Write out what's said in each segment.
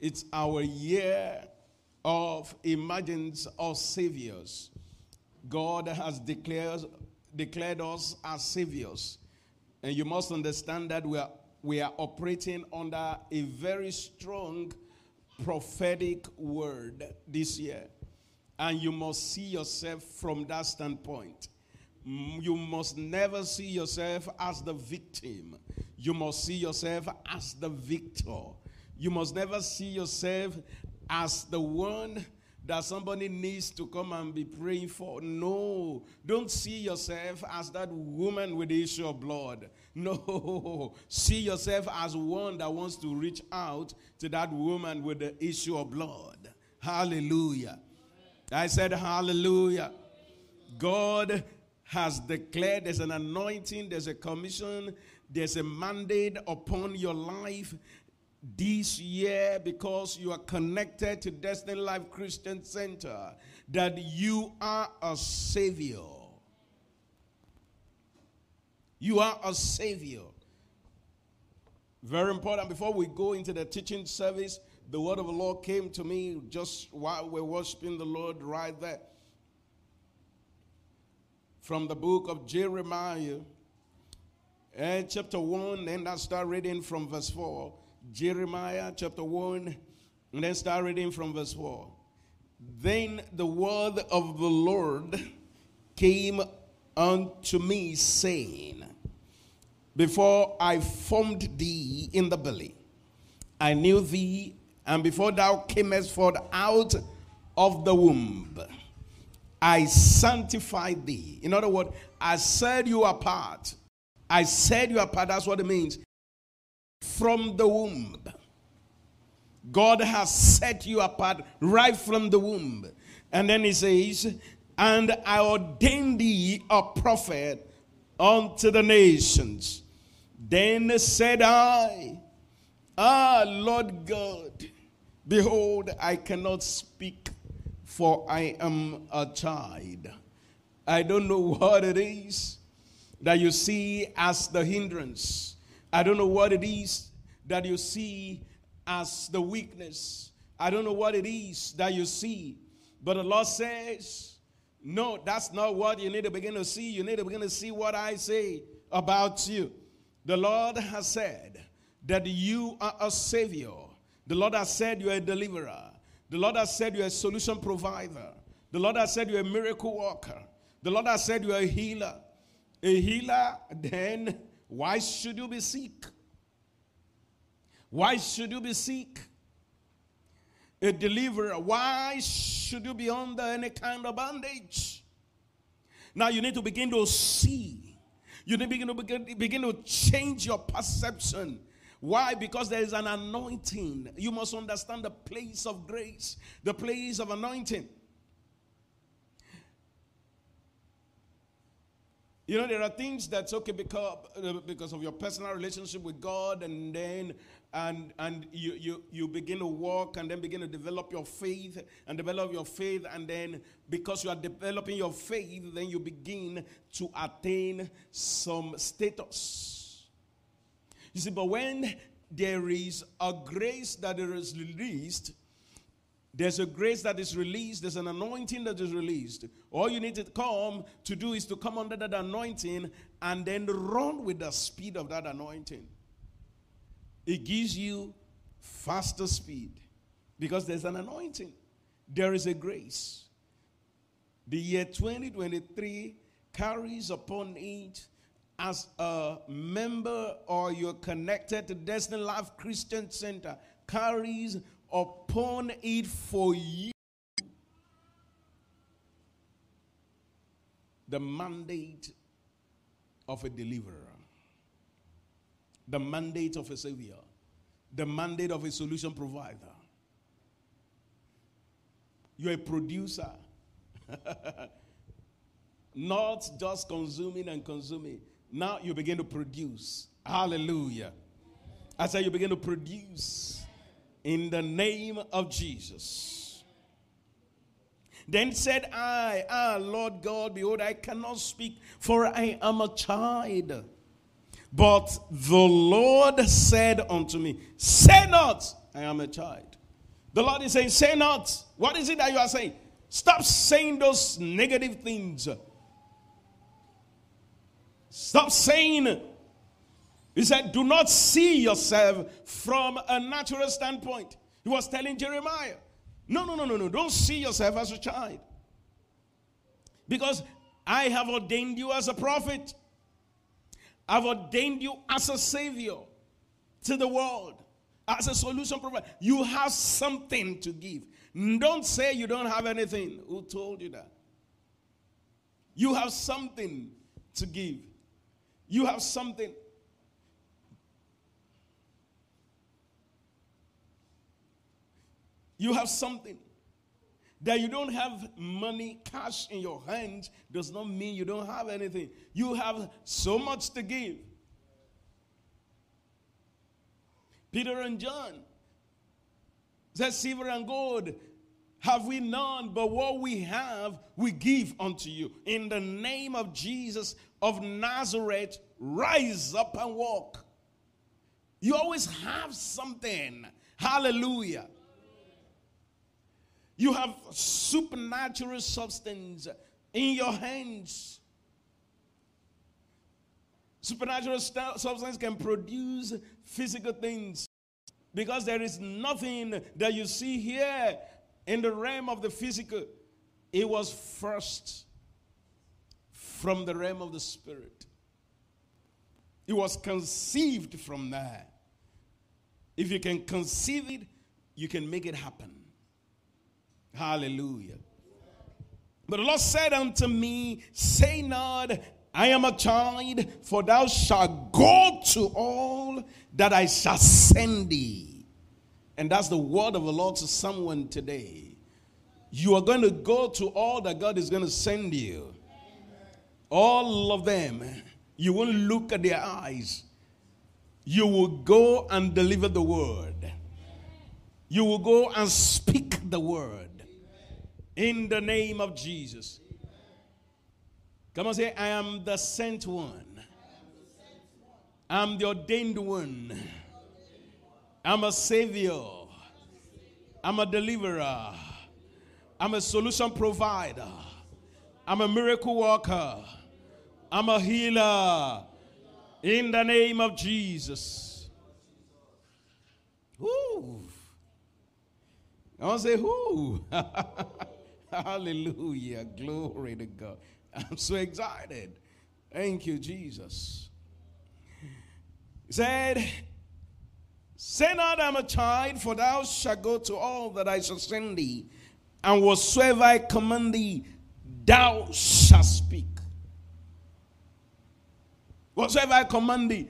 It's our year of emergence of saviors. God has declared, declared us as saviors. And you must understand that we are, we are operating under a very strong prophetic word this year. And you must see yourself from that standpoint. Mm, you must never see yourself as the victim. You must see yourself as the victor. You must never see yourself as the one that somebody needs to come and be praying for. No, don't see yourself as that woman with the issue of blood. No, see yourself as one that wants to reach out to that woman with the issue of blood. Hallelujah. I said, Hallelujah. God has declared there's an anointing, there's a commission, there's a mandate upon your life this year because you are connected to Destiny Life Christian Center that you are a savior. You are a savior. Very important. Before we go into the teaching service, the word of the Lord came to me just while we're worshiping the Lord right there. From the book of Jeremiah, and chapter 1, and I start reading from verse 4. Jeremiah chapter 1, and then start reading from verse 4. Then the word of the Lord came unto me, saying, Before I formed thee in the belly, I knew thee, and before thou camest forth out of the womb, I sanctified thee. In other words, I set you apart. I set you apart. That's what it means from the womb. God has set you apart right from the womb. And then he says, And I ordained thee a prophet unto the nations. Then said I, Ah, Lord God, behold, I cannot speak, for I am a child. I don't know what it is that you see as the hindrance I don't know what it is that you see as the weakness. I don't know what it is that you see. But the Lord says, no, that's not what you need to begin to see. You need to begin to see what I say about you. The Lord has said that you are a savior. The Lord has said you are a deliverer. The Lord has said you're a solution provider. The Lord has said you're a miracle worker. The Lord has said you're a healer. A healer, then why should you be sick? Why should you be sick? A deliverer, why should you be under any kind of bondage? Now you need to begin to see. You need to begin to, begin, begin to change your perception. Why? Because there is an anointing. You must understand the place of grace, the place of anointing. You know, there are things that's okay because, uh, because of your personal relationship with God, and then and and you, you you begin to walk and then begin to develop your faith and develop your faith, and then because you are developing your faith, then you begin to attain some status. You see, but when there is a grace that is released, there's a grace that is released, there's an anointing that is released. All you need to come to do is to come under that anointing and then run with the speed of that anointing. It gives you faster speed because there's an anointing, there is a grace. The year 2023 carries upon it as a member or you're connected to Destiny Life Christian Center carries upon it for you the mandate of a deliverer, the mandate of a savior, the mandate of a solution provider. You're a producer, not just consuming and consuming. Now you begin to produce. Hallelujah. I say you begin to produce in the name of Jesus. Then said I, Ah, Lord God, behold, I cannot speak, for I am a child. But the Lord said unto me, Say not, I am a child. The Lord is saying, Say not. What is it that you are saying? Stop saying those negative things. Stop saying. He said, Do not see yourself from a natural standpoint. He was telling Jeremiah, No, no, no, no, no. Don't see yourself as a child. Because I have ordained you as a prophet, I've ordained you as a savior to the world as a solution provider. You have something to give. Don't say you don't have anything. Who told you that? You have something to give. You have something. You have something. That you don't have money, cash in your hand does not mean you don't have anything. You have so much to give. Peter and John said, Silver and gold have we none, but what we have we give unto you. In the name of Jesus of Nazareth, rise up and walk. You always have something. Hallelujah. You have supernatural substance in your hands. Supernatural substance can produce physical things because there is nothing that you see here in the realm of the physical. It was first from the realm of the spirit. It was conceived from there. If you can conceive it, you can make it happen. Hallelujah. But the Lord said unto me, Say not, I am a child, for thou shalt go to all that I shall send thee. And that's the word of the Lord to someone today. You are going to go to all that God is going to send you. All of them. You won't look at their eyes. You will go and deliver the word. You will go and speak the word. In the name of Jesus. Come on, say, I am the sent one. I'm the ordained one. I'm a savior. I'm a deliverer. I'm a solution provider. I'm a miracle worker. I'm a healer. In the name of Jesus. Whoo. I want to say, whoo. Hallelujah. Glory to God. I'm so excited. Thank you, Jesus. He said, Say not, I'm a child, for thou shalt go to all that I shall send thee, and whatsoever I command thee, thou shalt speak. Whatsoever I command thee,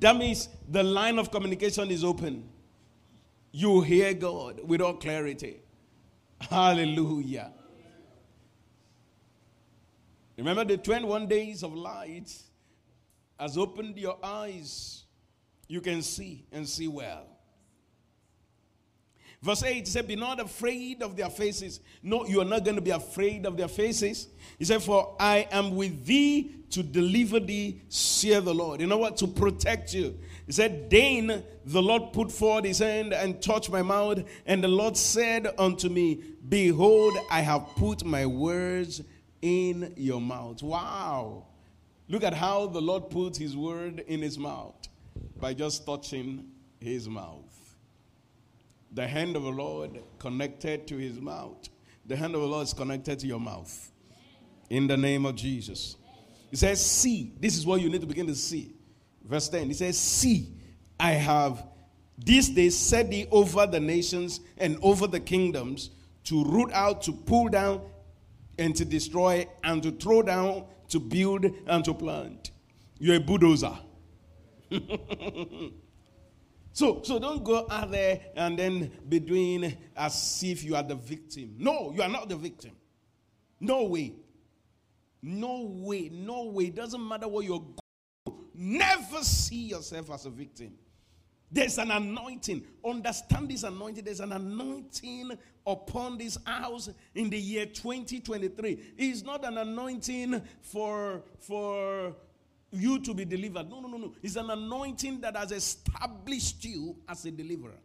that means the line of communication is open. You hear God with all clarity. Hallelujah. Remember the 21 days of light has opened your eyes. You can see and see well. Verse 8 he said, Be not afraid of their faces. No, you are not going to be afraid of their faces. He said, For I am with thee to deliver thee, saith the Lord. You know what? To protect you. He said, Then the Lord put forth his hand and touched my mouth, and the Lord said unto me, Behold, I have put my words in your mouth. Wow. Look at how the Lord puts his word in his mouth by just touching his mouth. The hand of the Lord connected to his mouth. The hand of the Lord is connected to your mouth. In the name of Jesus. He says, See. This is what you need to begin to see. Verse 10. He says, See, I have this day set thee over the nations and over the kingdoms to root out, to pull down, and to destroy and to throw down, to build and to plant. You're a bulldozer. so, so don't go out there and then be doing as if you are the victim. No, you are not the victim. No way. No way. No way. It doesn't matter what you're. Never see yourself as a victim. There's an anointing. Understand this anointing. There's an anointing upon this house in the year 2023. It's not an anointing for, for you to be delivered. No, no, no, no. It's an anointing that has established you as a deliverer.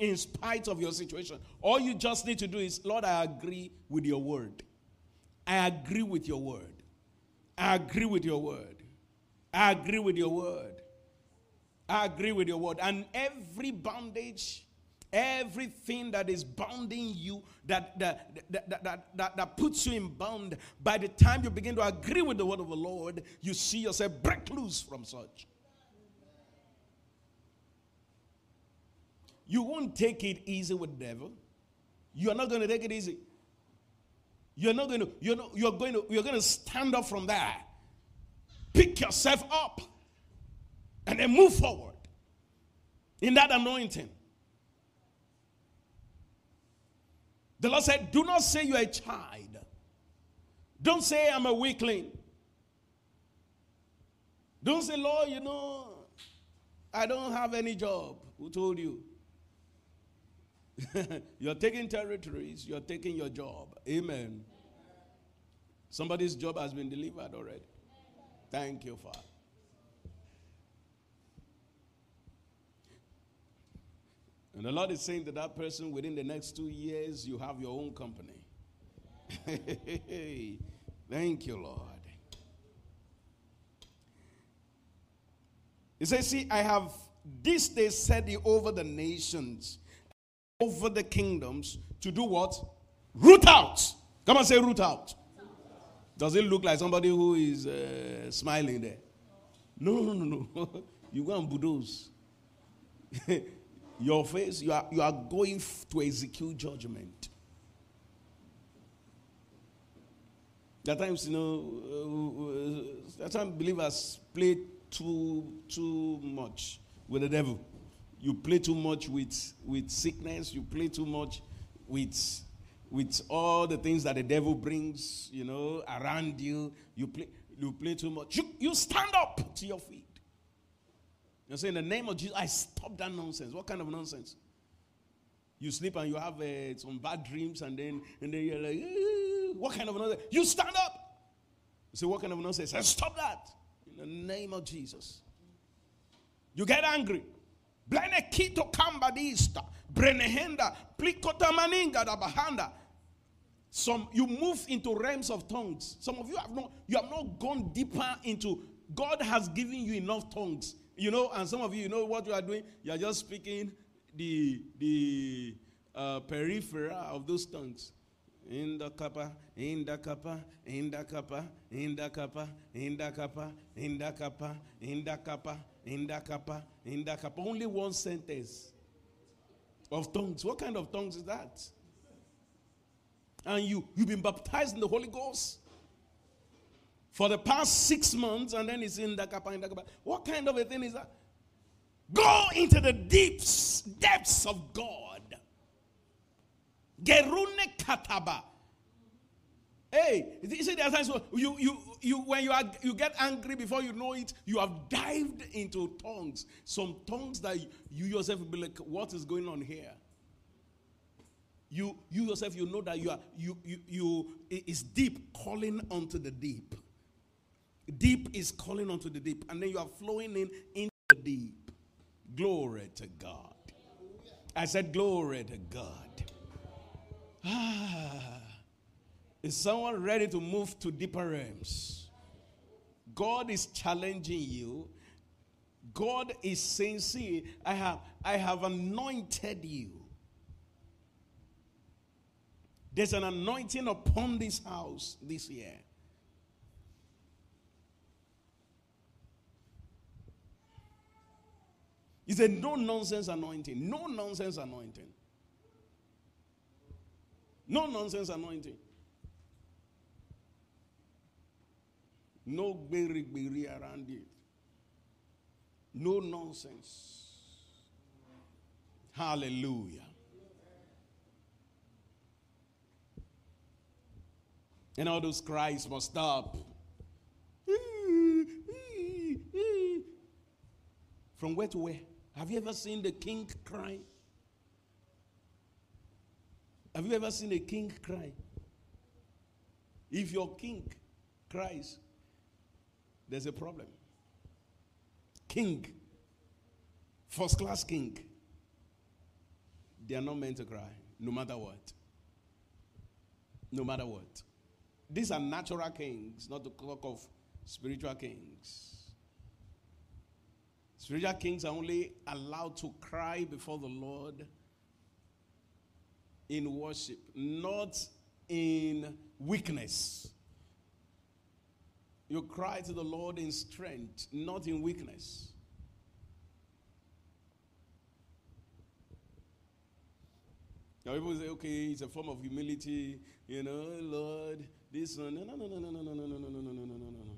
in spite of your situation. All you just need to do is, Lord, I agree with your word. I agree with your word. I agree with your word. I agree with your word. I agree with your word. And every bondage, everything that is bounding you, that, that, that, that, that, that, puts you in bound, by the time you begin to agree with the word of the Lord, you see yourself break loose from such. You won't take it easy with the devil. You're not going to take it easy. You're not going to, you're, not, you're going to, you're going to stand up from there. Pick yourself up and then move forward in that anointing. The Lord said, Do not say you're a child. Don't say I'm a weakling. Don't say, Lord, you know, I don't have any job. Who told you? you're taking territories, you're taking your job. Amen. Somebody's job has been delivered already. Thank you, Father. And the Lord is saying to that person within the next two years, you have your own company. Thank you, Lord. He says, See, I have this day set you over the nations over the kingdoms to do what? Root out. Come and say root out. Does it look like somebody who is uh, smiling there? No, no, no, no. you go and bulldoze. Your face, you are, you are going f- to execute judgment. There are times, you know, uh, at times believers play too too much with the devil you play too much with, with sickness, you play too much with, with all the things that the devil brings, you know, around you. You play, you play too much. You, you stand up to your feet. You say, in the name of Jesus, I stop that nonsense. What kind of nonsense? You sleep and you have uh, some bad dreams, and then and then you're like, what kind of nonsense? You stand up. You say, what kind of nonsense? I stop that. In the name of Jesus. You get angry. Da bahanda. Some you move into realms of tongues. Some of you have not you have not gone deeper into God has given you enough tongues. You know, and some of you, you know what you are doing? You are just speaking the the uh, periphery of those tongues. In the kappa, in the kappa, in the kappa, in the kappa, in the kappa, in the kappa, in the kappa, in the kappa, in the kappa. Only one sentence of tongues. What kind of tongues is that? And you you've been baptized in the Holy Ghost for the past six months, and then it's in the kappa, in the kappa. What kind of a thing is that? Go into the deeps, depths of God. Gerune kataba. Hey, you see, there are times you, you, you, when you, are, you get angry before you know it, you have dived into tongues. Some tongues that you yourself will be like, what is going on here? You, you yourself, you know that you are, you, you, you, it's deep calling onto the deep. Deep is calling onto the deep. And then you are flowing in into the deep. Glory to God. I said, glory to God. Ah. Is someone ready to move to deeper realms? God is challenging you. God is saying, See, I have, I have anointed you. There's an anointing upon this house this year. It's a no nonsense anointing. No nonsense anointing. No nonsense anointing. No berry berry around it. No nonsense. Hallelujah. And all those cries must stop. From where to where? Have you ever seen the king cry? Have you ever seen a king cry? If your king cries, there's a problem. King, first class king. they are not meant to cry, no matter what. No matter what. These are natural kings, not the talk of spiritual kings. Spiritual kings are only allowed to cry before the Lord in worship, not in weakness. You cry to the Lord in strength, not in weakness. Now people say, okay, it's a form of humility, you know, Lord, this one. No, no, no, no, no, no, no, no, no, no, no, no, no, no, no.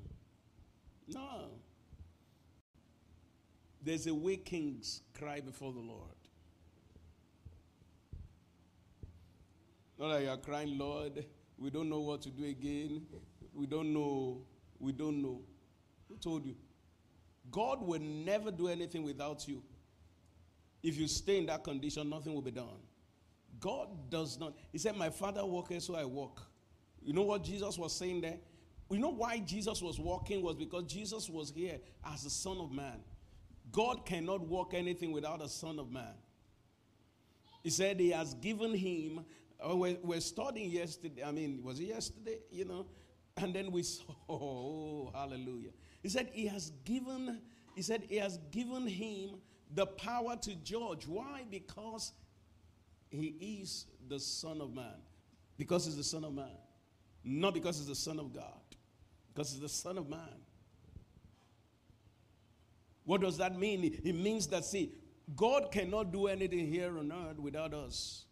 No. There's a way kings cry before the Lord. Not that you are crying, Lord, we don't know what to do again. We don't know. We don't know. Who told you? God will never do anything without you. If you stay in that condition, nothing will be done. God does not. He said, My father walketh, so I walk. You know what Jesus was saying there? You know why Jesus was walking was because Jesus was here as the Son of Man. God cannot walk anything without a Son of Man. He said he has given him. Oh, we're, we're studying yesterday. I mean, was it yesterday? You know, and then we saw. Oh, hallelujah! He said he has given. He said he has given him the power to judge. Why? Because he is the Son of Man. Because he's the Son of Man. Not because he's the Son of God. Because he's the Son of Man. What does that mean? It means that, see, God cannot do anything here on earth without us.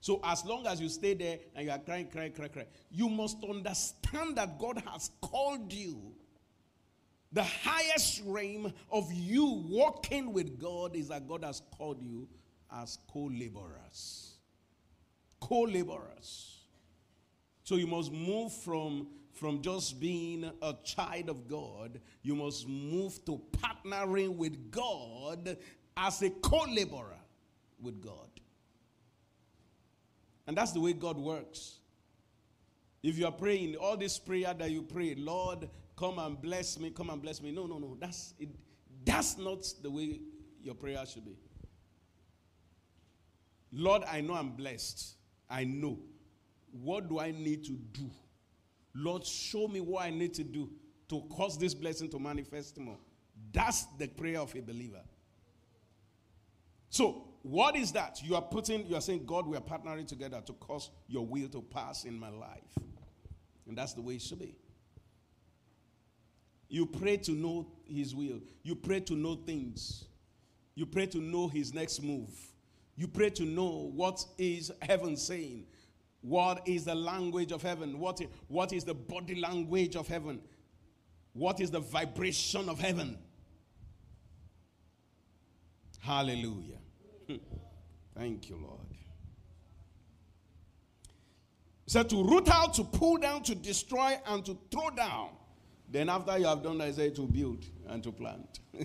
So as long as you stay there and you are crying, crying, crying, crying, you must understand that God has called you. The highest realm of you walking with God is that God has called you as co laborers. Co laborers. So you must move from, from just being a child of God, you must move to partnering with God as a co laborer with God. And that's the way God works. If you are praying, all this prayer that you pray, Lord, come and bless me, come and bless me. No, no, no. That's it. That's not the way your prayer should be. Lord, I know I'm blessed. I know. What do I need to do? Lord, show me what I need to do to cause this blessing to manifest more. That's the prayer of a believer. So, what is that? You are putting, you are saying, God, we are partnering together to cause your will to pass in my life. And that's the way it should be. You pray to know His will, you pray to know things, you pray to know His next move. You pray to know what is heaven saying. What is the language of heaven? What, what is the body language of heaven? What is the vibration of heaven? Hallelujah. Thank you, Lord. So to root out, to pull down, to destroy, and to throw down. Then after you have done that, I say to build and to plant.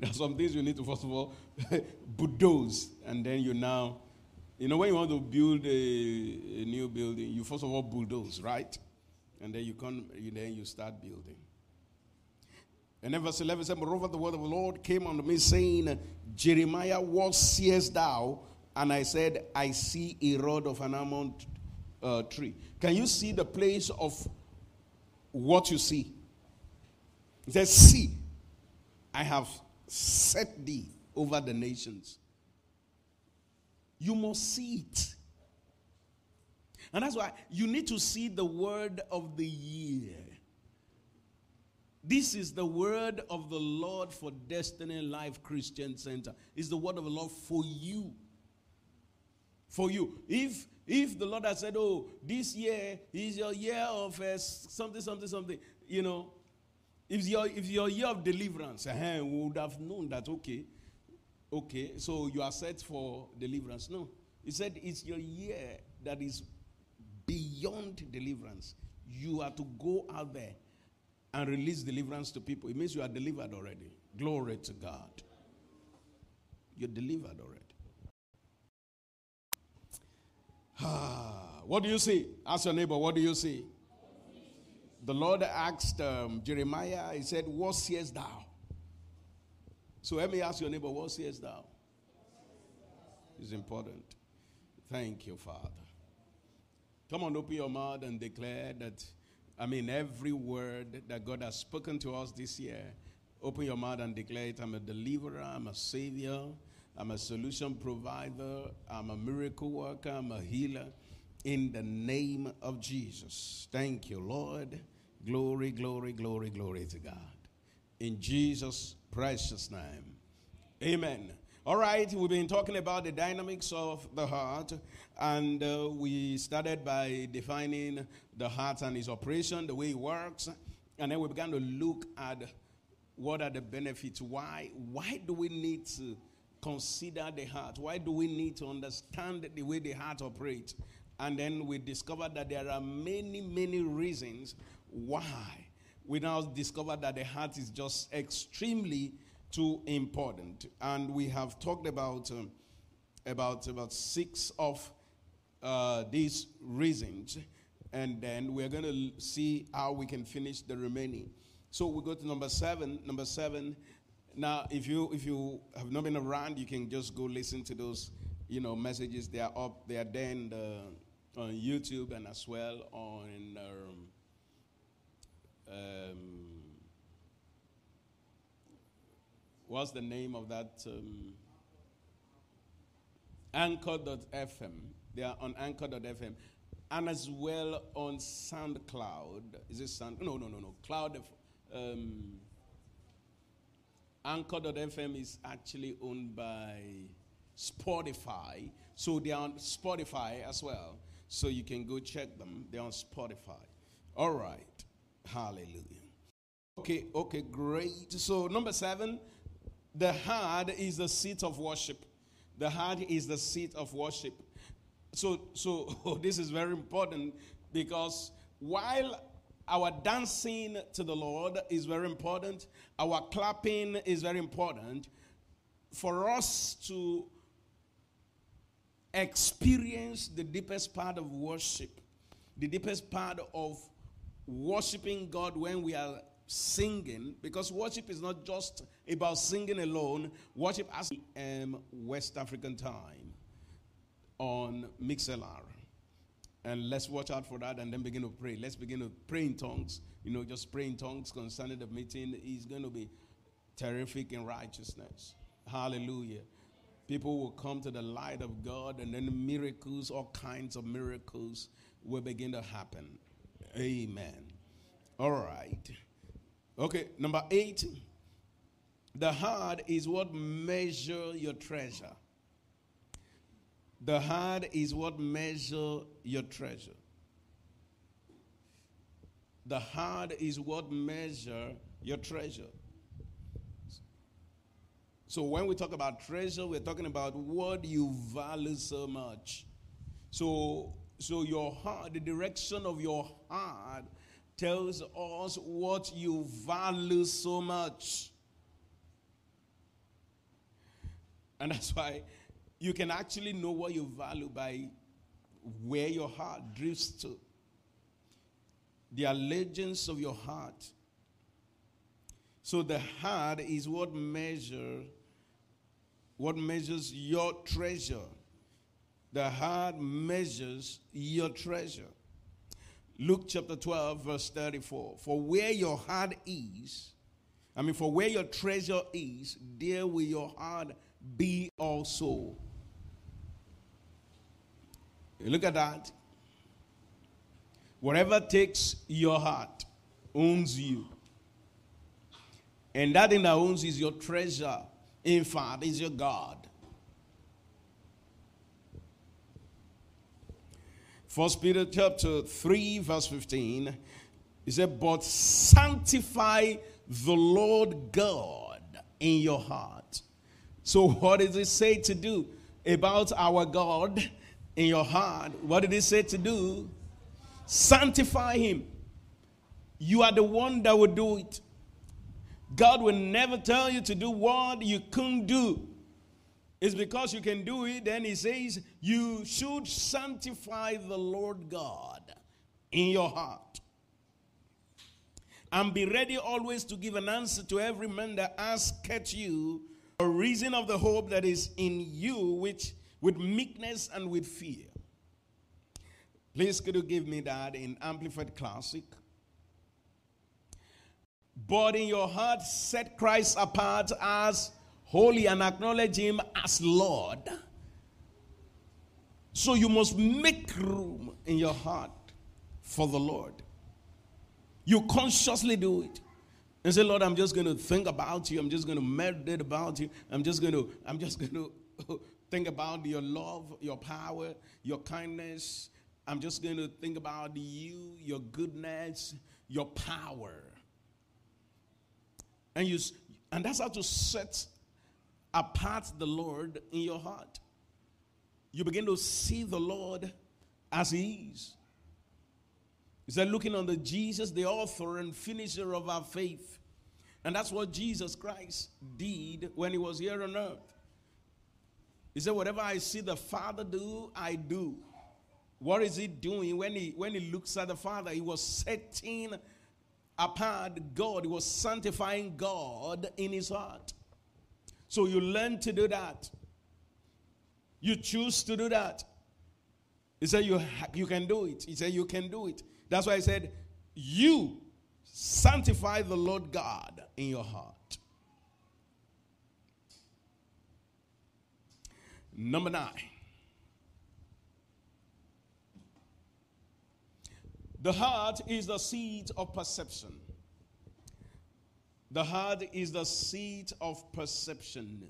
There are some things you need to, first of all, bulldoze. And then you now, you know, when you want to build a, a, new building, you first of all bulldoze, right? And then you come, then you start building. And then verse 11 said, Moreover, the word of the Lord came unto me, saying, Jeremiah, what seest thou? And I said, I see a rod of an almond uh, tree. Can you see the place of what you see? He says, See, I have set thee over the nations. You must see it. And that's why you need to see the word of the year. This is the word of the Lord for Destiny Life Christian Center. It's the word of the Lord for you. For you. If if the Lord has said, "Oh, this year is your year of uh, something, something, something," you know, if your if your year of deliverance, uh, we would have known that okay, okay, so you are set for deliverance. No, he said it's your year that is beyond deliverance. You are to go out there and release deliverance to people. It means you are delivered already. Glory to God. You're delivered already. Ah, what do you see? Ask your neighbor, what do you see? the Lord asked um, Jeremiah, He said, What seest thou? So let me ask your neighbor, What seest thou? It's important. Thank you, Father. Come on, open your mouth and declare that. I mean, every word that God has spoken to us this year, open your mouth and declare it. I'm a deliverer, I'm a savior, I'm a solution provider, I'm a miracle worker, I'm a healer. In the name of Jesus. Thank you, Lord. Glory, glory, glory, glory to God. In Jesus' precious name. Amen. All right, we've been talking about the dynamics of the heart, and uh, we started by defining the heart and its operation, the way it works, and then we began to look at what are the benefits. Why? Why do we need to consider the heart? Why do we need to understand the way the heart operates? And then we discovered that there are many, many reasons why. We now discovered that the heart is just extremely too important. And we have talked about um, about about six of uh, these reasons, and then we're going to see how we can finish the remaining. So we go to number seven. Number seven. Now, if you if you have not been around, you can just go listen to those you know messages. They are up. They are there the, on YouTube and as well on. Um, um, what's the name of that? Um, Anchor.fm. They are on Anchor.fm. And as well on SoundCloud. Is it Sound? No, no, no, no. Cloud. Um, Anchor.fm is actually owned by Spotify. So they are on Spotify as well. So you can go check them. They're on Spotify. All right. Hallelujah. Okay, okay, great. So, number seven, the heart is the seat of worship. The heart is the seat of worship. So, so oh, this is very important because while our dancing to the Lord is very important, our clapping is very important. For us to experience the deepest part of worship, the deepest part of worshiping God when we are singing, because worship is not just about singing alone. Worship as um, West African time on Mixlr. And let's watch out for that and then begin to pray. Let's begin to pray in tongues. You know, just pray in tongues concerning the meeting is going to be terrific in righteousness. Hallelujah. People will come to the light of God, and then miracles, all kinds of miracles, will begin to happen. Amen. All right. Okay, number eight. The heart is what measure your treasure. The heart is what measure your treasure. The heart is what measure your treasure. So when we talk about treasure, we're talking about what you value so much. So so your heart, the direction of your heart tells us what you value so much. And that's why you can actually know what you value by where your heart drifts to. The allegiance of your heart. So the heart is what measure what measures your treasure. The heart measures your treasure. Luke chapter 12, verse 34. For where your heart is, I mean, for where your treasure is, there will your heart be also. look at that. Whatever takes your heart owns you. And that thing that owns is your treasure. In fact, is your God. First Peter chapter 3, verse 15. He said, But sanctify the Lord God in your heart. So, what does it say to do about our God in your heart? What did it say to do? Sanctify Him. You are the one that will do it. God will never tell you to do what you couldn't do. It's because you can do it. Then he says, You should sanctify the Lord God in your heart. And be ready always to give an answer to every man that asketh you a reason of the hope that is in you, which with meekness and with fear. Please, could you give me that in Amplified Classic? But in your heart, set Christ apart as holy and acknowledge Him as Lord. So you must make room in your heart for the Lord. You consciously do it. And say, Lord, I'm just going to think about you. I'm just going to meditate about you. I'm just going to, I'm just going to think about your love, your power, your kindness. I'm just going to think about you, your goodness, your power. And you and that's how to set apart the Lord in your heart. You begin to see the Lord as He is. He said, looking on the Jesus, the author and finisher of our faith. And that's what Jesus Christ did when he was here on earth. He said, Whatever I see the Father do, I do. What is he doing? When he when he looks at the Father, he was setting apart God, he was sanctifying God in his heart. So you learn to do that. You choose to do that. He said, you, you can do it. He said, You can do it. That's why I said, You sanctify the Lord God in your heart. Number nine. The heart is the seat of perception. The heart is the seat of perception.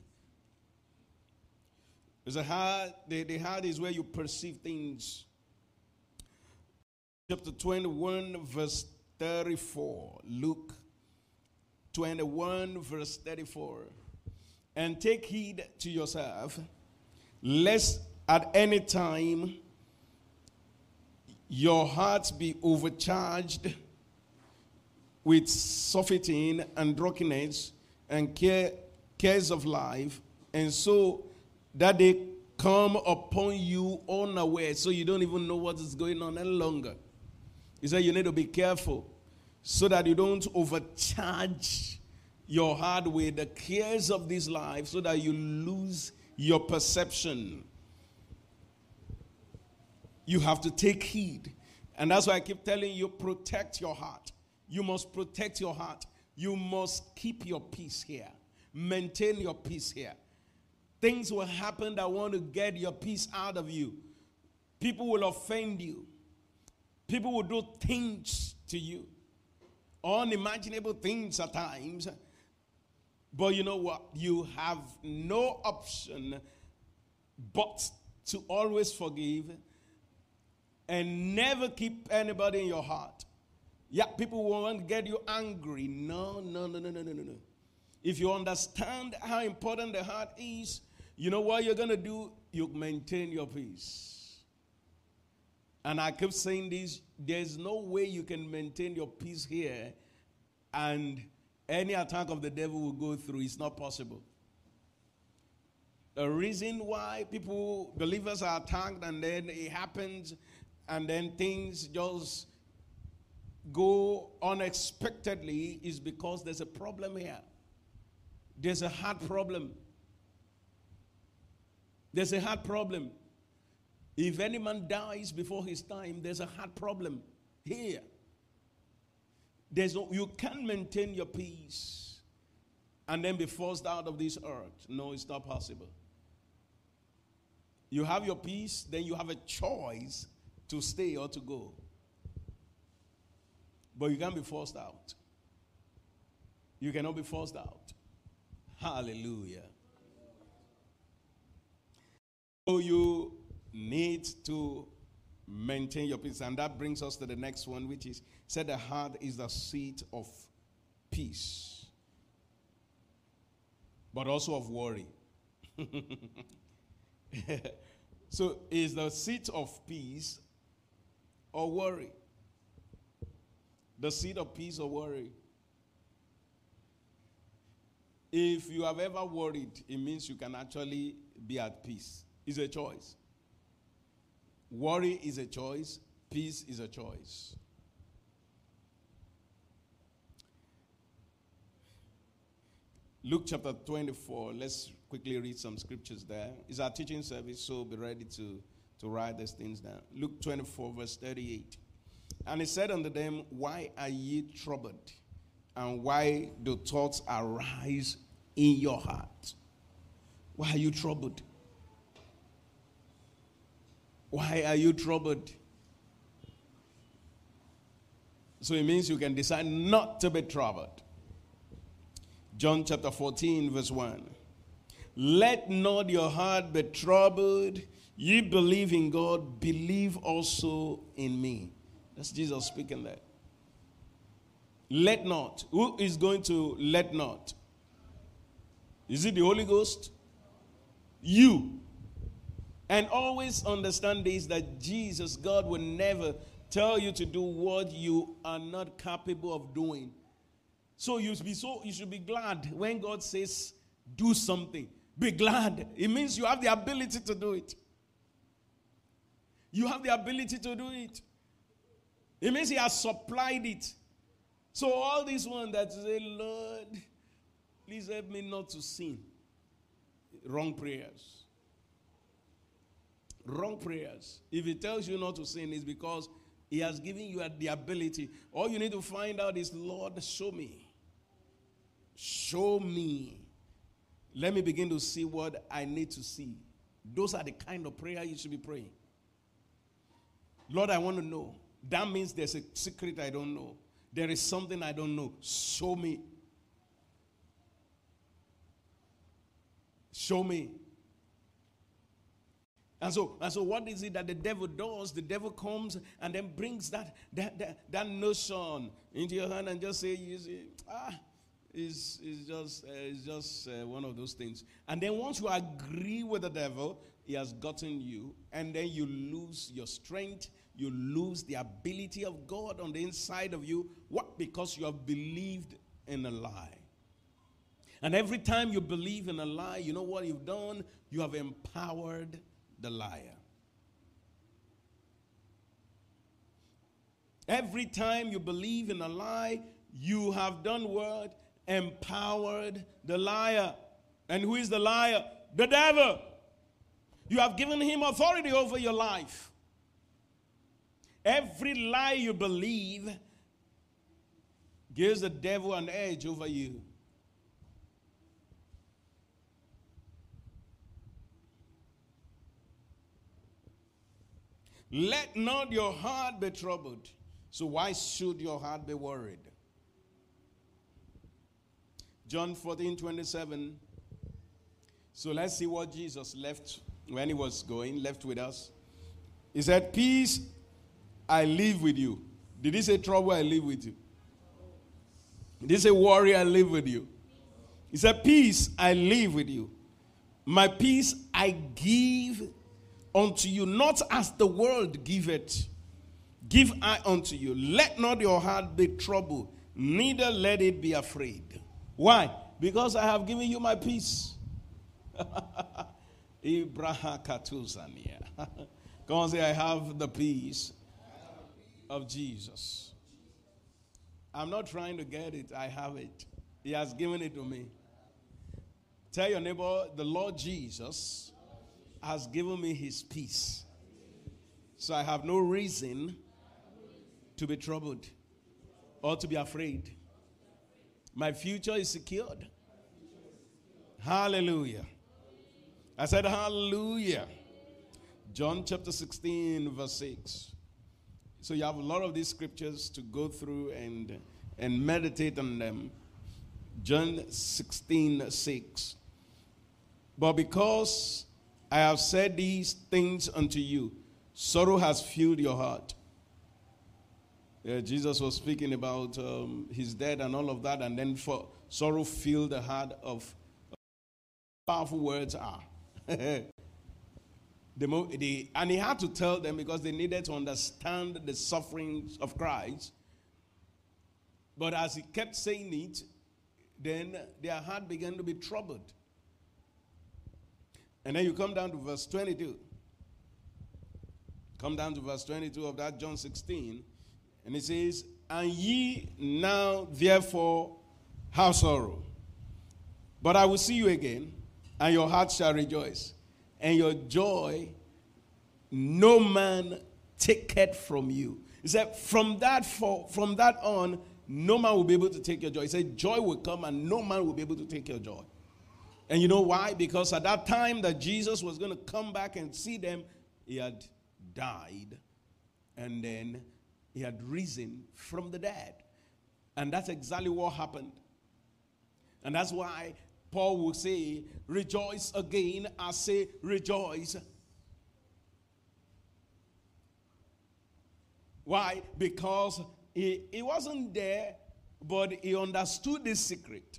The heart, the, the heart is where you perceive things chapter 21, verse 34. Luke 21, verse 34. And take heed to yourself, lest at any time your hearts be overcharged with surfeiting and drunkenness and care, cares of life, and so that they come upon you unaware, so you don't even know what is going on any longer. He said you need to be careful so that you don't overcharge your heart with the cares of this life so that you lose your perception. You have to take heed. And that's why I keep telling you protect your heart. You must protect your heart. You must keep your peace here. Maintain your peace here. Things will happen that want to get your peace out of you. People will offend you. People will do things to you, unimaginable things at times. But you know what? You have no option but to always forgive and never keep anybody in your heart. Yeah, people to get you angry. No, no, no, no, no, no, no. If you understand how important the heart is, you know what you're going to do? You maintain your peace. And I keep saying this there's no way you can maintain your peace here and any attack of the devil will go through. It's not possible. The reason why people, believers are attacked and then it happens and then things just go unexpectedly is because there's a problem here. There's a hard problem. There's a hard problem. If any man dies before his time, there's a hard problem here. There's no, you can't maintain your peace and then be forced out of this earth. No, it's not possible. You have your peace, then you have a choice to stay or to go. But you can't be forced out. You cannot be forced out. Hallelujah. So you need to maintain your peace. And that brings us to the next one, which is said the heart is the seat of peace, but also of worry. so is the seat of peace or worry? The seat of peace or worry? If you have ever worried, it means you can actually be at peace. It's a choice. Worry is a choice, peace is a choice. Luke chapter 24. Let's quickly read some scriptures there. It's our teaching service, so be ready to, to write these things down. Luke 24, verse 38. And he said unto them, Why are ye troubled? And why do thoughts arise in your heart? Why are you troubled? Why are you troubled? So it means you can decide not to be troubled. John chapter 14, verse 1. Let not your heart be troubled. You believe in God, believe also in me. That's Jesus speaking there. Let not. Who is going to let not? Is it the Holy Ghost? You. And always understand this that Jesus, God, will never tell you to do what you are not capable of doing. So you should be so you should be glad when God says do something. Be glad. It means you have the ability to do it. You have the ability to do it. It means He has supplied it. So all these ones that say, Lord, please help me not to sin. Wrong prayers. Wrong prayers. If He tells you not to sin, it's because He has given you the ability. All you need to find out is, Lord, show me. Show me. Let me begin to see what I need to see. Those are the kind of prayer you should be praying. Lord, I want to know. That means there's a secret I don't know. There is something I don't know. Show me. Show me. And so, and so what is it that the devil does? The devil comes and then brings that, that, that, that notion into your hand and just say, you see, ah, it's, it's just, uh, it's just uh, one of those things. And then once you agree with the devil, he has gotten you, and then you lose your strength, you lose the ability of God on the inside of you. What? Because you have believed in a lie. And every time you believe in a lie, you know what you've done? You have empowered the liar. Every time you believe in a lie, you have done what? Empowered the liar. And who is the liar? The devil. You have given him authority over your life. Every lie you believe gives the devil an edge over you. Let not your heart be troubled. So, why should your heart be worried? John 14 27. So, let's see what Jesus left when he was going, left with us. He said, Peace I live with you. Did he say trouble? I live with you. Did he say worry? I live with you. He said, Peace I live with you. My peace I give unto you, not as the world giveth. Give I unto you. Let not your heart be troubled, neither let it be afraid. Why? Because I have given you my peace. Ibrahim Katuzania. Come on, say, I have the peace of Jesus. I'm not trying to get it, I have it. He has given it to me. Tell your neighbor, the Lord Jesus has given me his peace. So I have no reason to be troubled or to be afraid. My future is secured. Hallelujah. I said, Hallelujah. John chapter 16, verse 6. So you have a lot of these scriptures to go through and, and meditate on them. John 16, 6. But because I have said these things unto you, sorrow has filled your heart. Jesus was speaking about um, his death and all of that, and then for sorrow filled the heart of powerful words are. The, the, and he had to tell them because they needed to understand the sufferings of Christ. But as he kept saying it, then their heart began to be troubled. And then you come down to verse 22. Come down to verse 22 of that John 16. And it says, And ye now therefore have sorrow, But I will see you again, and your heart shall rejoice, and your joy no man taketh from you. He said, from that for, from that on, no man will be able to take your joy. He said, joy will come, and no man will be able to take your joy. And you know why? Because at that time that Jesus was going to come back and see them, he had died, and then he had risen from the dead. And that's exactly what happened. And that's why Paul will say, Rejoice again. I say, Rejoice. Why? Because he, he wasn't there, but he understood the secret.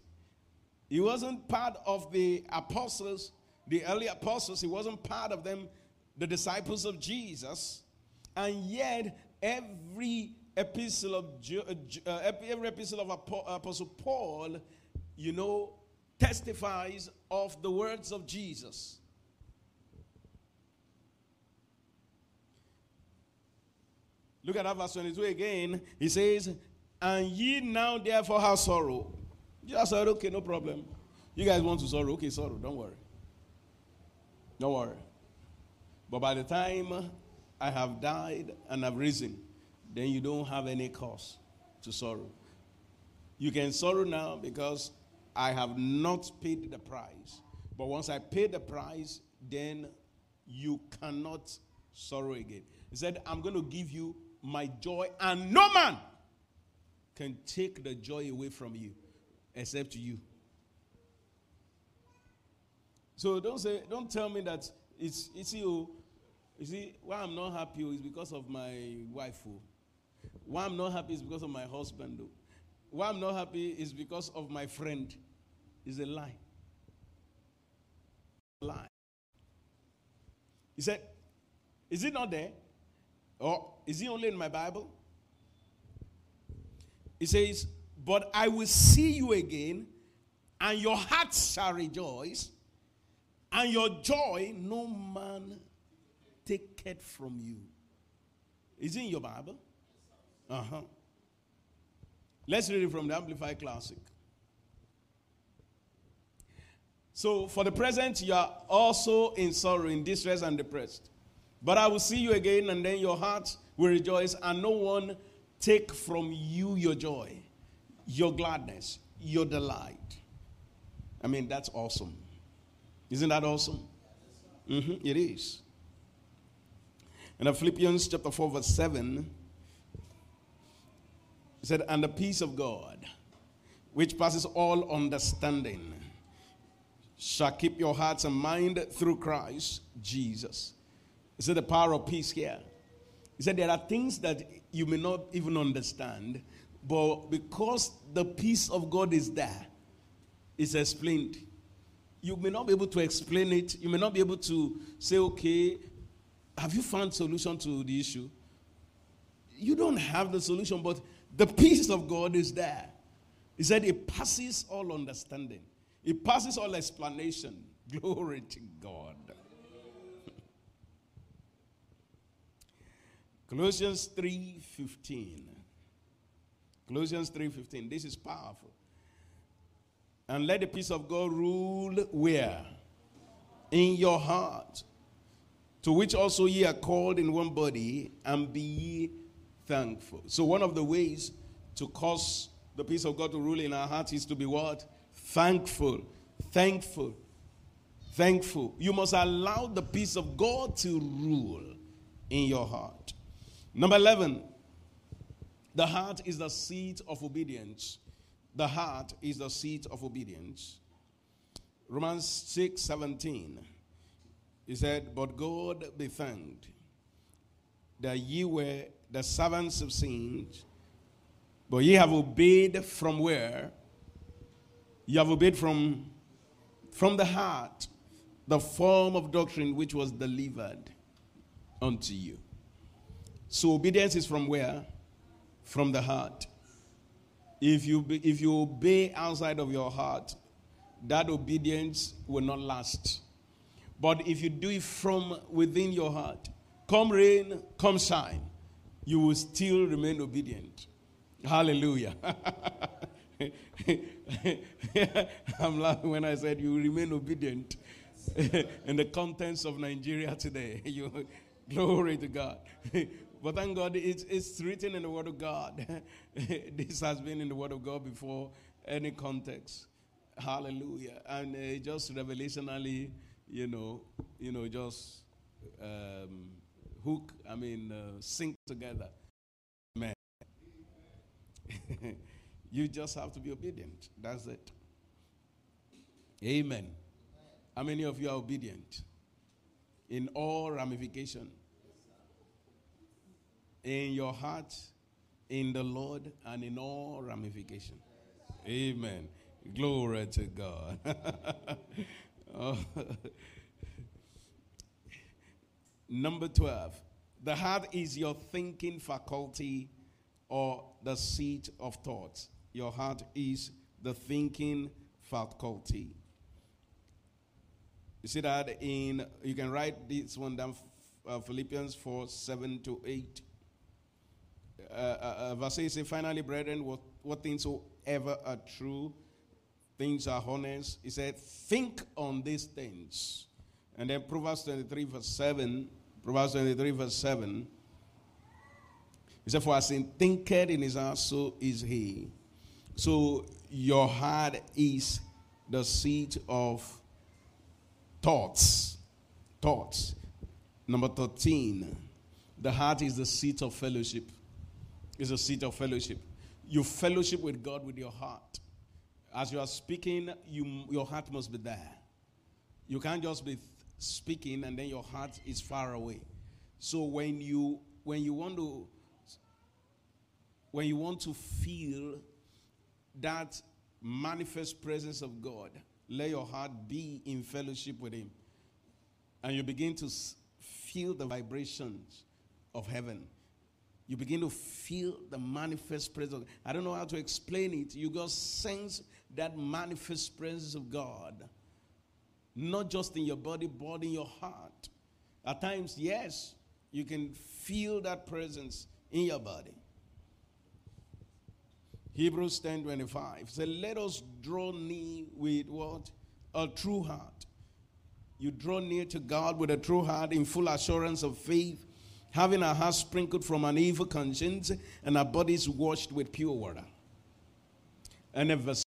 He wasn't part of the apostles, the early apostles, he wasn't part of them, the disciples of Jesus. And yet, every epistle of uh, uh, every epistle of Apostle Paul, you know, testifies of the words of Jesus. Look at that verse 22 again. He says, And ye now therefore have sorrow. Just said, okay, no problem. You guys want to sorrow? Okay, sorrow. Don't worry. Don't worry. But by the time I have died and have risen, then you don't have any cause to sorrow. You can sorrow now because I have not paid the price. But once I pay the price, then you cannot sorrow again. He said, I'm going to give you my joy, and no man can take the joy away from you except you. So don't say, don't tell me that it's it's you. Oh, you see, why I'm not happy is because of my wife. Oh. Why I'm not happy is because of my husband. Oh. Why I'm not happy is because of my friend. Is a lie. A lie. He said, Is it not there? Or is it only in my Bible? He says, But I will see you again, and your heart shall rejoice, and your joy no man taketh from you. Is it in your Bible? Uh huh. Let's read it from the Amplified Classic. So, for the present, you are also in sorrow, in distress, and depressed. But I will see you again, and then your heart will rejoice, and no one take from you your joy, your gladness, your delight. I mean, that's awesome. Isn't that awesome? Mm-hmm, it is. In Philippians chapter 4, verse 7, he said, And the peace of God, which passes all understanding, shall keep your hearts and mind through Christ Jesus. He said, The power of peace here. He said, There are things that you may not even understand, but because the peace of God is there, it's explained. You may not be able to explain it. You may not be able to say, okay, have you found solution to the issue? You don't have the solution, but the peace of God is there. He said it passes all understanding. It passes all explanation. Glory to God. Colossians 3:15. Colossians 3:15. This is powerful. And let the peace of God rule where? In your heart, to which also ye are called in one body, and be ye thankful. So one of the ways to cause the peace of God to rule in our hearts is to be what? Thankful. Thankful. Thankful. You must allow the peace of God to rule in your heart. Number 11, the heart is the seat of obedience. The heart is the seat of obedience. Romans 6 17. He said, But God be thanked that ye were the servants of sins, but ye have obeyed from where? You have obeyed from, from the heart, the form of doctrine which was delivered unto you. So obedience is from where? From the heart. If you, if you obey outside of your heart, that obedience will not last. But if you do it from within your heart, come rain, come shine, you will still remain obedient. Hallelujah. I'm laughing when I said you remain obedient in the contents of Nigeria today. you, glory to God. but thank God it's, it's written in the Word of God. this has been in the Word of God before any context. Hallelujah. And uh, just revelationally, you know, you know, just um, hook, I mean, uh, together. Man. You just have to be obedient. That's it. Amen. How many of you are obedient? In all ramification. In your heart, in the Lord, and in all ramification. Amen. Glory to God. Number 12. The heart is your thinking faculty or the seat of thoughts. Your heart is the thinking faculty. You see that in, you can write this one down, uh, Philippians 4 7 to 8. Uh, uh, uh verse 8 says, Finally, brethren, what, what things soever are true, things are honest. He said, Think on these things. And then Proverbs 23, verse 7. Proverbs 23, verse 7. He said, For as in thinketh in his heart, so is he. So your heart is the seat of thoughts. Thoughts. Number 13. The heart is the seat of fellowship. It's a seat of fellowship. You fellowship with God with your heart. As you are speaking, you, your heart must be there. You can't just be speaking and then your heart is far away. So when you when you want to when you want to feel that manifest presence of God, let your heart be in fellowship with Him. And you begin to feel the vibrations of heaven. You begin to feel the manifest presence. I don't know how to explain it. You just sense that manifest presence of God, not just in your body, but in your heart. At times, yes, you can feel that presence in your body. Hebrews 10 25 says, Let us draw near with what? A true heart. You draw near to God with a true heart in full assurance of faith, having our hearts sprinkled from an evil conscience and our bodies washed with pure water. And then verse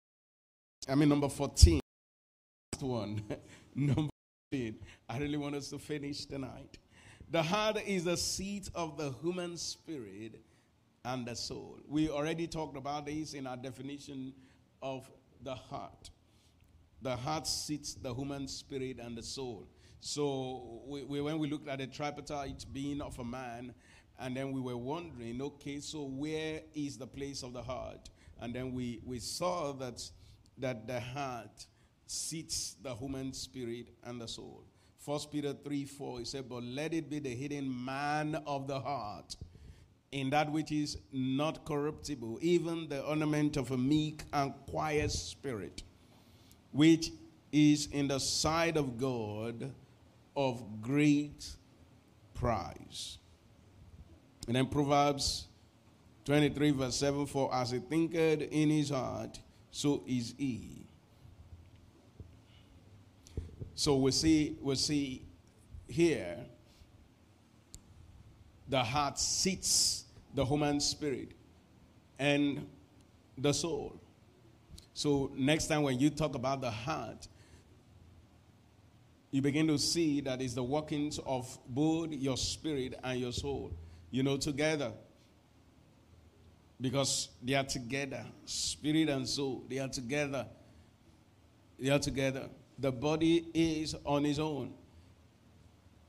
I mean, number 14. Last one. number 14. I really want us to finish tonight. The heart is the seat of the human spirit and the soul. We already talked about this in our definition of the heart. The heart seats the human spirit and the soul. So we, we, when we looked at the tripartite being of a man, and then we were wondering, okay, so where is the place of the heart? And then we, we saw that that the heart seats the human spirit and the soul. First Peter 3 4, he said, But let it be the hidden man of the heart, in that which is not corruptible, even the ornament of a meek and quiet spirit, which is in the sight of God of great price. And then Proverbs 23, verse 7 For as he thinketh in his heart, so is he. So we see, we see here the heart seats the human spirit and the soul. So next time when you talk about the heart, you begin to see that it's the workings of both your spirit and your soul, you know, together because they are together. Spirit and soul, they are together. They are together. The body is on its own.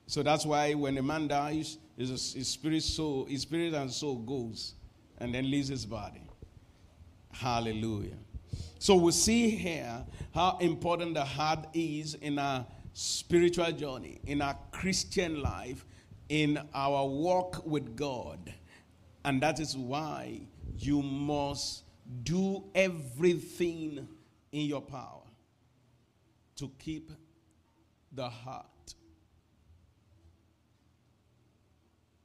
So that's why when a man dies, his, his spirit, soul, his spirit and soul goes and then leaves his body. Hallelujah. So we see here how important the heart is in our spiritual journey, in our Christian life, in our walk with God. And that is why you must do everything in your power to keep the heart.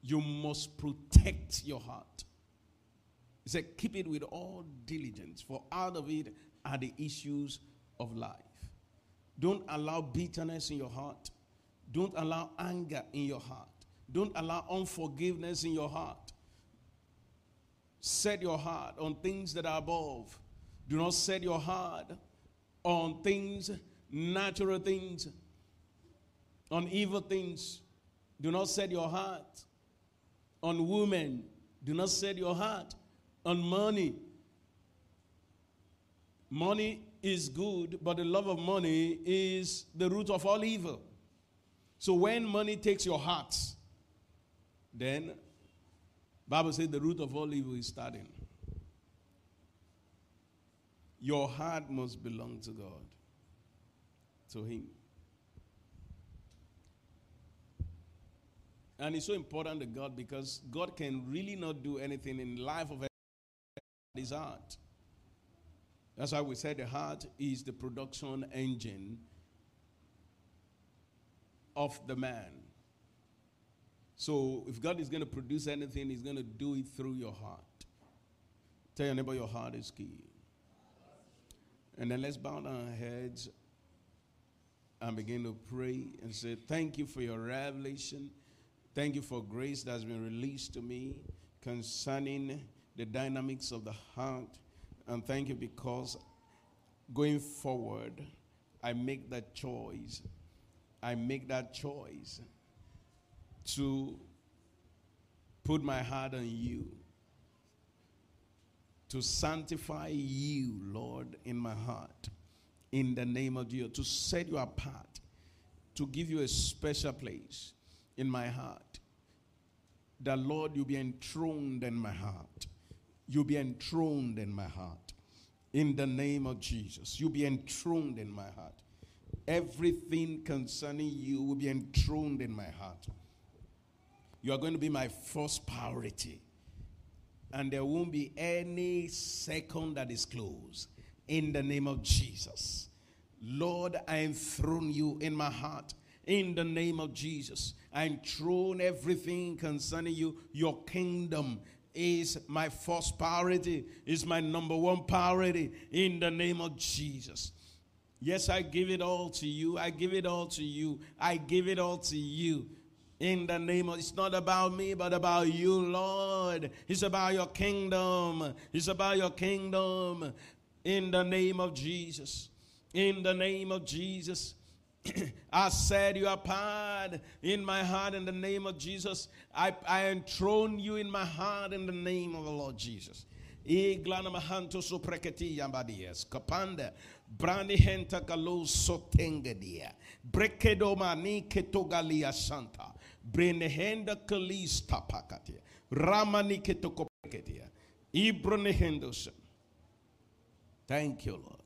You must protect your heart. He said, Keep it with all diligence, for out of it are the issues of life. Don't allow bitterness in your heart. Don't allow anger in your heart. Don't allow unforgiveness in your heart. Set your heart on things that are above. Do not set your heart on things, natural things, on evil things. Do not set your heart on women. Do not set your heart on money. Money is good, but the love of money is the root of all evil. So when money takes your heart, then Bible says the root of all evil is starting. Your heart must belong to God, to Him. And it's so important to God because God can really not do anything in life of his heart. That's why we said the heart is the production engine of the man. So if God is going to produce anything, He's going to do it through your heart. Tell your neighbor your heart is key. And then let's bow our heads and begin to pray and say, Thank you for your revelation. Thank you for grace that's been released to me concerning the dynamics of the heart. And thank you because going forward, I make that choice. I make that choice to put my heart on you, to sanctify you, Lord, in my heart, in the name of Jesus, to set you apart, to give you a special place in my heart. That, Lord, you be enthroned in my heart. You'll be enthroned in my heart. In the name of Jesus. You'll be enthroned in my heart. Everything concerning you will be enthroned in my heart. You are going to be my first priority. And there won't be any second that is closed. In the name of Jesus. Lord, I enthrone you in my heart. In the name of Jesus. I enthrone everything concerning you, your kingdom is my first priority, is my number one priority in the name of Jesus. Yes, I give it all to you. I give it all to you. I give it all to you. In the name of, it's not about me, but about you, Lord. It's about your kingdom. It's about your kingdom. In the name of Jesus. In the name of Jesus. I set you are apart in my heart in the name of Jesus. I, I enthrone you in my heart in the name of the Lord Jesus. Iglanamahanto sopreketi yambadies. Kapanda. Brani henta kalo sotengadia. Brekedo ketogalia santa. Brenehenda kalista pakatia. Ramani ketokopeketia. Ibronehendosa. Thank you, Lord.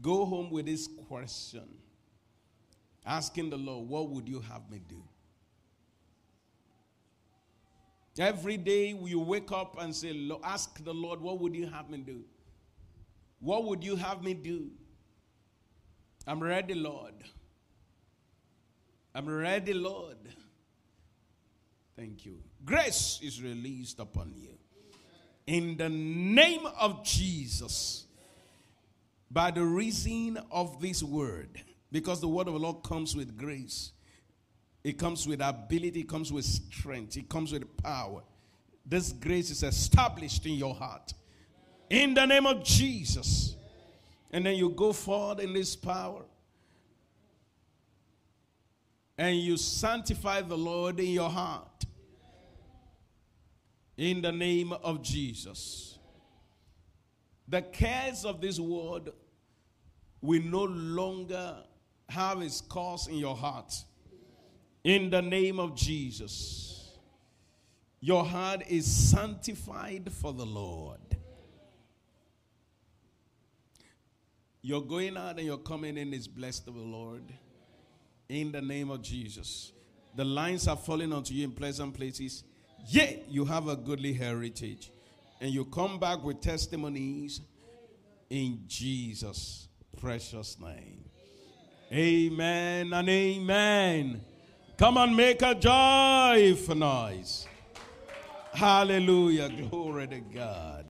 Go home with this question asking the Lord, What would you have me do? Every day you wake up and say, Ask the Lord, What would you have me do? What would you have me do? I'm ready, Lord. I'm ready, Lord. Thank you. Grace is released upon you. In the name of Jesus by the reason of this word, because the word of the Lord comes with grace, it comes with ability, it comes with strength, it comes with power. This grace is established in your heart. In the name of Jesus. And then you go forward in this power. And you sanctify the Lord in your heart. In the name of Jesus. The cares of this world will no longer have its cause in your heart. In the name of Jesus. Your heart is sanctified for the Lord. Your going out and your coming in is blessed of the Lord. In the name of Jesus. The lines are falling onto you in pleasant places. Yet you have a goodly heritage and you come back with testimonies in Jesus' precious name. Amen and amen. Come on, make a joyful noise. Hallelujah. Glory to God.